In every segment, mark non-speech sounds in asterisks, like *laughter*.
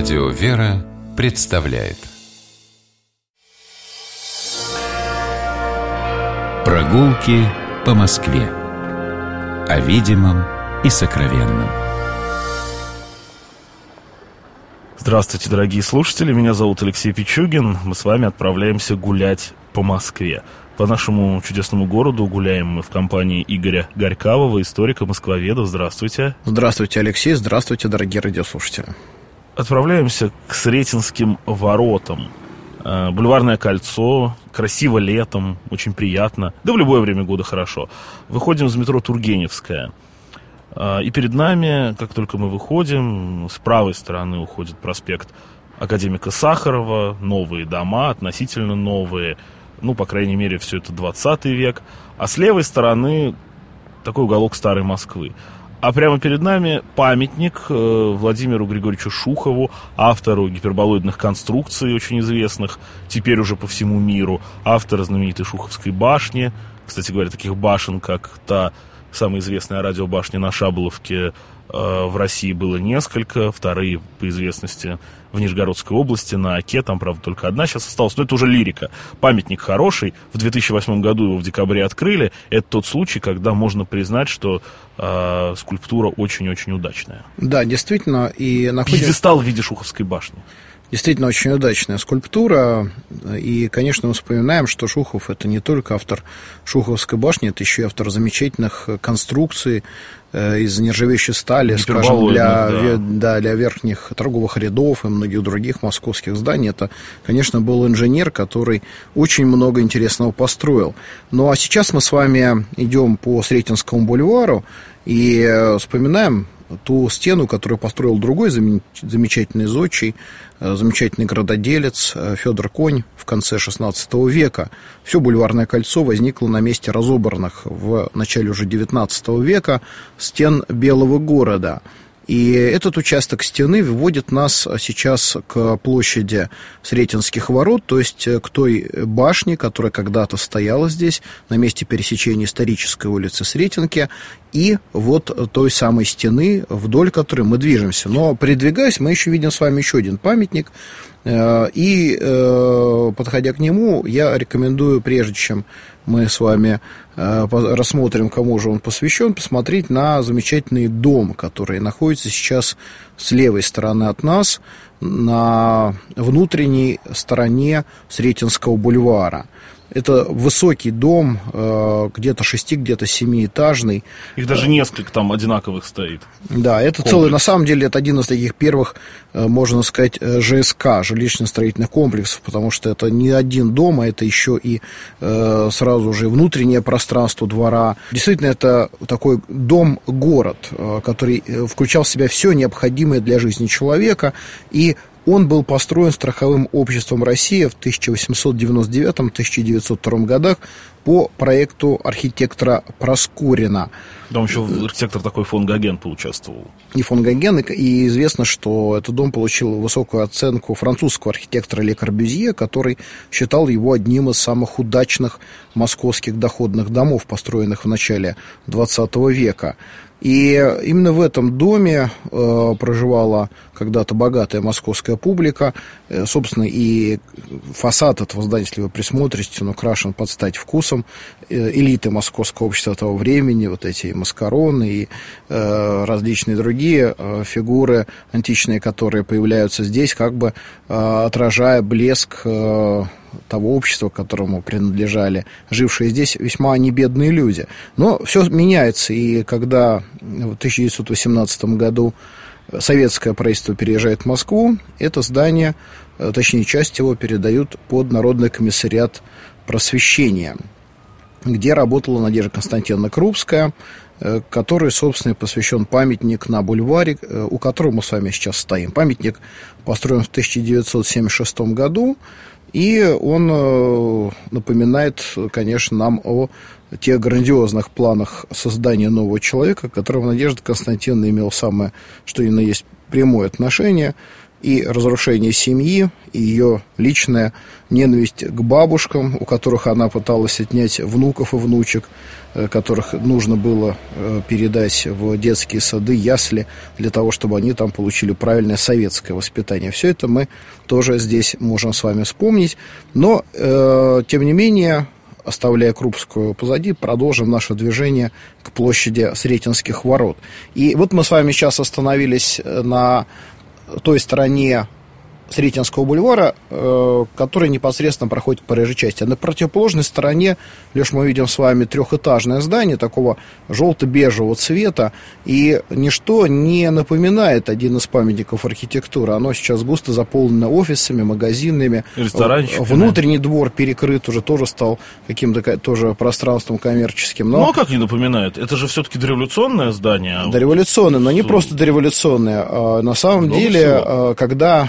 Радио «Вера» представляет Прогулки по Москве О видимом и сокровенном Здравствуйте, дорогие слушатели, меня зовут Алексей Пичугин. Мы с вами отправляемся гулять по Москве. По нашему чудесному городу гуляем мы в компании Игоря Горькавого, историка Москвоведа. Здравствуйте. Здравствуйте, Алексей. Здравствуйте, дорогие радиослушатели. Отправляемся к Сретенским воротам. Э, бульварное кольцо, красиво летом, очень приятно. Да в любое время года хорошо. Выходим из метро Тургеневская. Э, и перед нами, как только мы выходим, с правой стороны уходит проспект академика Сахарова, новые дома, относительно новые, ну, по крайней мере, все это 20 век, а с левой стороны такой уголок старой Москвы. А прямо перед нами памятник э, Владимиру Григорьевичу Шухову, автору гиперболоидных конструкций, очень известных, теперь уже по всему миру, автора знаменитой Шуховской башни. Кстати говоря, таких башен, как та самая известная радиобашня на Шаболовке, Э, в России было несколько, вторые по известности в Нижегородской области, на Оке, там, правда, только одна сейчас осталась, но это уже лирика. Памятник хороший, в 2008 году его в декабре открыли, это тот случай, когда можно признать, что э, скульптура очень-очень удачная. Да, действительно, и находится... Пьедестал в виде Шуховской башни. Действительно очень удачная скульптура. И, конечно, мы вспоминаем, что Шухов это не только автор Шуховской башни, это еще и автор замечательных конструкций э, из нержавеющей стали, скажем, для, да. Да, для верхних торговых рядов и многих других московских зданий. Это, конечно, был инженер, который очень много интересного построил. Ну а сейчас мы с вами идем по Сретенскому бульвару и э, вспоминаем ту стену, которую построил другой замечательный зодчий, э, замечательный градоделец э, Федор Конь в конце XVI века. Все бульварное кольцо возникло на месте разобранных в начале уже XIX века стен Белого города – и этот участок стены выводит нас сейчас к площади Сретенских ворот, то есть к той башне, которая когда-то стояла здесь, на месте пересечения исторической улицы Сретенки, и вот той самой стены, вдоль которой мы движемся. Но придвигаясь, мы еще видим с вами еще один памятник, э, и, э, подходя к нему, я рекомендую, прежде чем мы с вами э, рассмотрим, кому же он посвящен, посмотреть на замечательный дом, который находится сейчас с левой стороны от нас, на внутренней стороне Сретенского бульвара. Это высокий дом, э, где-то шести, где-то семиэтажный. Их даже несколько там одинаковых стоит. Да, это Комплекс. целый, на самом деле, это один из таких первых, э, можно сказать, э, ЖСК, жилищно-строительных комплексов, потому что это не один дом, а это еще и сразу же внутреннее пространство двора. Действительно, это такой дом-город, который включал в себя все необходимое для жизни человека и он был построен страховым обществом «Россия» в 1899-1902 годах по проекту архитектора Проскурина. Там еще архитектор такой фон Гоген поучаствовал. И фон Гоген, и известно, что этот дом получил высокую оценку французского архитектора Ле Корбюзье, который считал его одним из самых удачных московских доходных домов, построенных в начале XX века. И именно в этом доме э, проживала когда-то богатая московская публика. Э, собственно, и фасад этого здания, если вы присмотритесь, он украшен под стать вкусом э, элиты московского общества того времени, вот эти маскароны и э, различные другие э, фигуры античные, которые появляются здесь, как бы отражая блеск того общества, которому принадлежали жившие здесь весьма небедные люди. Но все меняется, и когда в 1918 году советское правительство переезжает в Москву, это здание, точнее часть его передают под Народный комиссариат просвещения, где работала Надежда Константиновна Крупская, э, который, собственно, посвящен памятник на бульваре, э, у которого мы с вами сейчас стоим. Памятник построен в 1976 году, и он э, напоминает, конечно, нам о тех грандиозных планах создания нового человека, к которому Надежда Константиновна имела самое, что именно есть прямое отношение. И разрушение семьи, и ее личная ненависть к бабушкам, у которых она пыталась отнять внуков и внучек, э, которых нужно было э, передать в детские сады, ясли, для того, чтобы они там получили правильное советское воспитание. Все это мы тоже здесь можем с вами вспомнить. Но, э, тем не менее, оставляя Крупскую позади, продолжим наше движение к площади Сретенских ворот. И вот мы с вами сейчас остановились на той стороне Сретенского бульвара, э, который непосредственно проходит по проезжей части. А на противоположной стороне, лишь мы видим с вами трехэтажное здание такого желто-бежевого цвета, и ничто не напоминает один из памятников архитектуры. Оно сейчас густо заполнено офисами, магазинами. Ресторанчиками. Внутренний двор перекрыт уже, тоже стал каким-то тоже пространством коммерческим. Но... Ну, а как не напоминает? Это же все-таки дореволюционное здание. Дореволюционное, но не просто дореволюционное. А на самом Много деле, всего. А, когда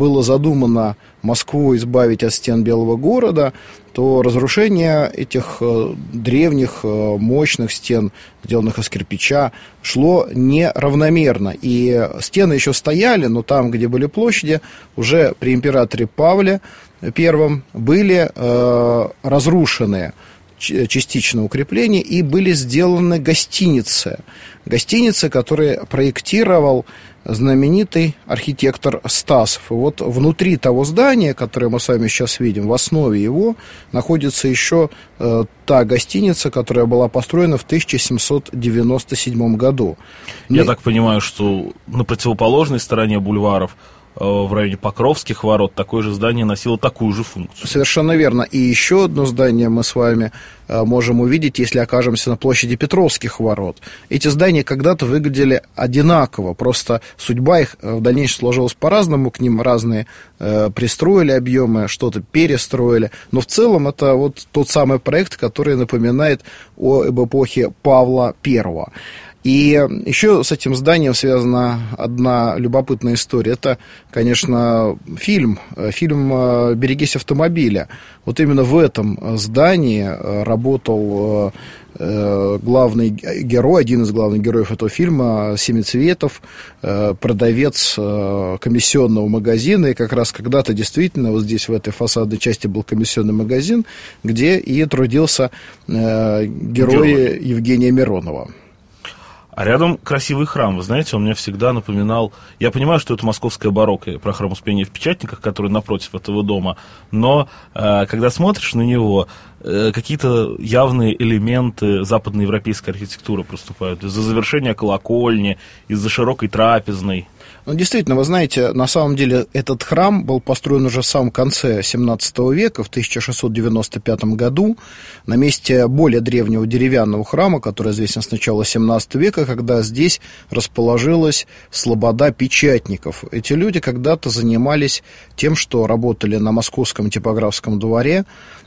было задумано Москву избавить от стен Белого города, то разрушение этих э, древних э, мощных стен, сделанных из кирпича, шло неравномерно. И стены еще стояли, но там, где были площади, уже при императоре Павле I были э, разрушены частично укрепления и были сделаны гостиницы. Гостиницы, которые проектировал знаменитый архитектор Стасов. И вот внутри того здания, которое мы с вами сейчас видим, в основе его находится еще э, та гостиница, которая была построена в 1797 году. Я ну, так понимаю, что на противоположной стороне бульваров в районе Покровских ворот такое же здание носило такую же функцию. Совершенно верно. И еще одно здание мы с вами э, можем увидеть, если окажемся на площади Петровских ворот. Эти здания когда-то выглядели одинаково, просто судьба их э, в дальнейшем сложилась по-разному, к ним разные э, пристроили объемы, что-то перестроили, но в целом это вот тот самый проект, который напоминает об эпохе Павла I. И еще с этим зданием связана одна любопытная история. Это, конечно, фильм, фильм э, «Берегись автомобиля». Вот именно в этом здании э, работал э, главный герой, один из главных героев этого фильма, Семицветов, продавец комиссионного магазина. И как раз когда-то действительно вот здесь, в этой фасадной части, был комиссионный магазин, где и трудился герой Герой. Евгения Миронова. А рядом красивый храм, вы знаете, он мне всегда напоминал... Я понимаю, что это московская барокко, про храм Успения в Печатниках, который напротив этого дома, но э, когда смотришь на него, э, какие-то явные элементы западноевропейской архитектуры проступают. Из-за завершения колокольни, из-за широкой трапезной. Ну, действительно, вы знаете, на самом деле этот храм был построен уже в самом конце 17 века, в 1695 году, на месте более древнего деревянного храма, который известен с начала 17 века, когда здесь расположилась слобода печатников. Эти люди когда-то занимались тем, что работали на московском типографском дворе,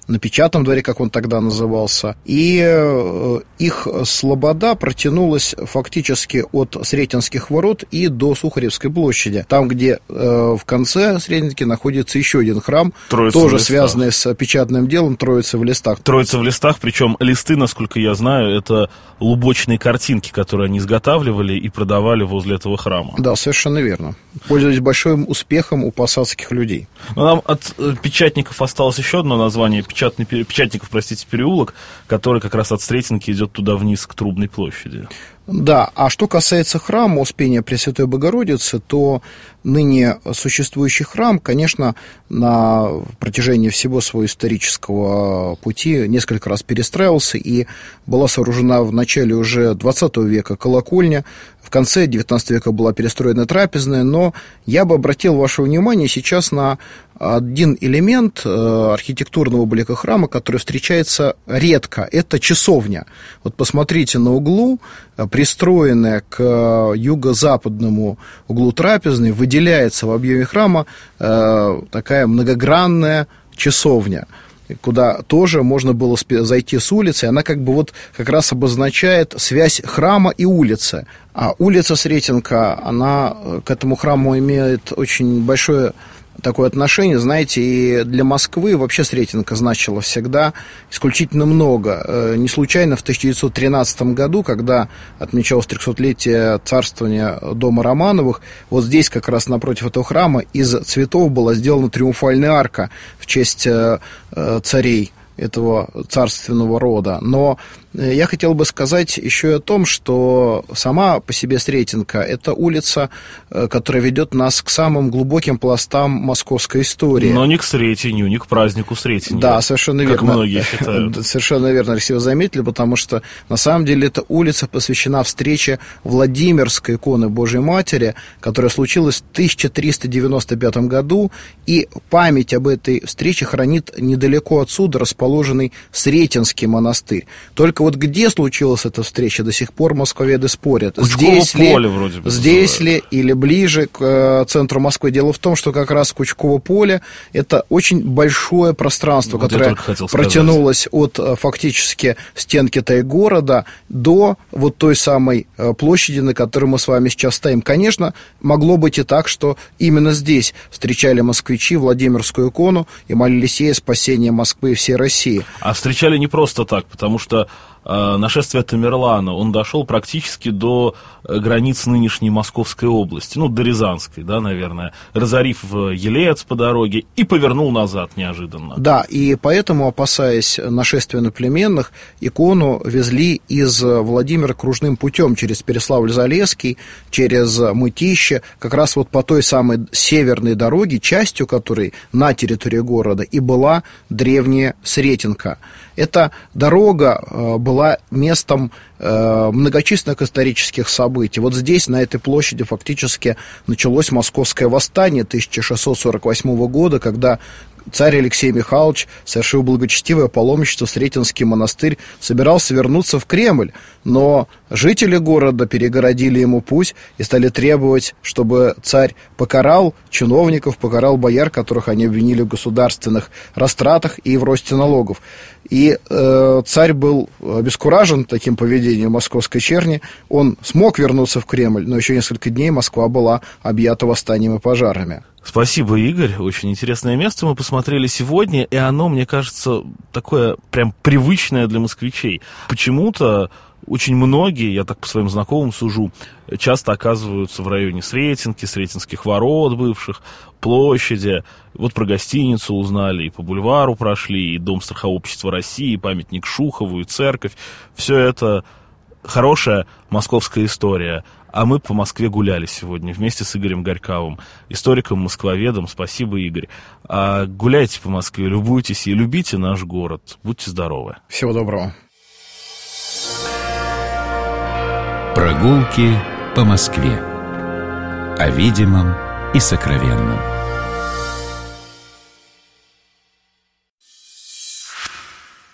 на печатном дворе, как он тогда назывался. И э, их слобода протянулась фактически от Сретенских ворот и до Сухаревской площади. Там, где э, в конце Сретенки находится еще один храм, Троица тоже связанный с печатным делом Троица в листах. Троица в листах, причем листы, насколько я знаю, это лубочные картинки, которые они изготавливали и продавали возле этого храма. Да, совершенно верно. Пользуясь большим успехом у посадских людей. Но нам от э, печатников осталось еще одно название печатный, Печатников, простите, переулок, который как раз от Сретенки идет туда вниз, к Трубной площади. Да, а что касается храма Успения Пресвятой Богородицы, то ныне существующий храм, конечно, на протяжении всего своего исторического пути несколько раз перестраивался, и была сооружена в начале уже 20 века колокольня, в конце 19 века была перестроена трапезная, но я бы обратил ваше внимание сейчас на один элемент э, архитектурного облика храма, который встречается редко. Это часовня. Вот посмотрите на углу, э, пристроенная к юго-западному углу трапезной, выделяется в объеме храма э, такая многогранная часовня куда тоже можно было зайти с улицы, она как бы вот как раз обозначает связь храма и улицы. А улица Сретенка, она к этому храму имеет очень большое такое отношение, знаете, и для Москвы вообще Сретенка значила всегда исключительно много. Э, не случайно в 1913 году, когда отмечалось 300-летие царствования дома Романовых, вот здесь как раз напротив этого храма из цветов была сделана триумфальная арка в честь э, э, царей этого царственного рода. Но я хотел бы сказать еще и о том, что сама по себе Сретенка – это улица, э, которая ведет нас к самым глубоким пластам московской истории. Но не к Сретенью, не к празднику Сретенья. Да, совершенно как верно. многие считают. *laughs* Совершенно верно, Алексей, вы заметили, потому что на самом деле эта улица посвящена встрече Владимирской иконы Божьей Матери, которая случилась в 1395 году, и память об этой встрече хранит недалеко отсюда расположенный Сретенский монастырь. Только вот где случилась эта встреча, до сих пор москвоведы спорят. Кучково здесь ли, вроде бы Здесь называют. ли или ближе к э, центру Москвы. Дело в том, что как раз Кучково поле – это очень большое пространство, Вот которое хотел сказать. протянулось от э, фактически стенки города до вот той самой э, площади, на которой мы с вами сейчас стоим. Конечно, могло быть и так, что именно здесь встречали москвичи Владимирскую икону и молились ей о спасении Москвы и всей России. А встречали не просто так, потому что э, нашествие Тамерлана, он дошел практически до э, границ нынешней Московской области, ну, до Рязанской, да, наверное, разорив э, Елец по дороге и повернул назад неожиданно. Да, и поэтому, опасаясь нашествия на племенных, икону везли из Владимира кружным путем через Переславль-Залесский, через Мытище, как раз вот по той самой северной дороге, частью которой на территории города и была древняя Сретенка. Эта дорога э, была местом э, многочисленных исторических событий. Вот здесь, на этой площади, фактически началось московское восстание 1648 года, когда царь Алексей Михайлович, совершил благочестивое паломничество в Сретенский монастырь, собирался вернуться в Кремль, но жители города перегородили ему путь и стали требовать, чтобы царь покарал чиновников, покарал бояр, которых они обвинили в государственных растратах и в росте налогов. И э, царь был обескуражен таким поведением московской черни. Он смог вернуться в Кремль, но еще несколько дней Москва была объята восстанием и пожарами. Спасибо, Игорь. Очень интересное место мы посмотрели сегодня, и оно, мне кажется, такое прям привычное для москвичей. Почему-то очень многие, я так по своим знакомым сужу, часто оказываются в районе Сретенки, Сретенских ворот бывших, площади. Вот про гостиницу узнали, и по бульвару прошли, и Дом страхообщества России, и памятник Шухову, и церковь. Все это хорошая московская история. А мы по Москве гуляли сегодня вместе с Игорем Горьковым, историком-москвоведом. Спасибо, Игорь. А гуляйте по Москве, любуйтесь и любите наш город. Будьте здоровы. Всего доброго. Прогулки по Москве. О видимом и сокровенном.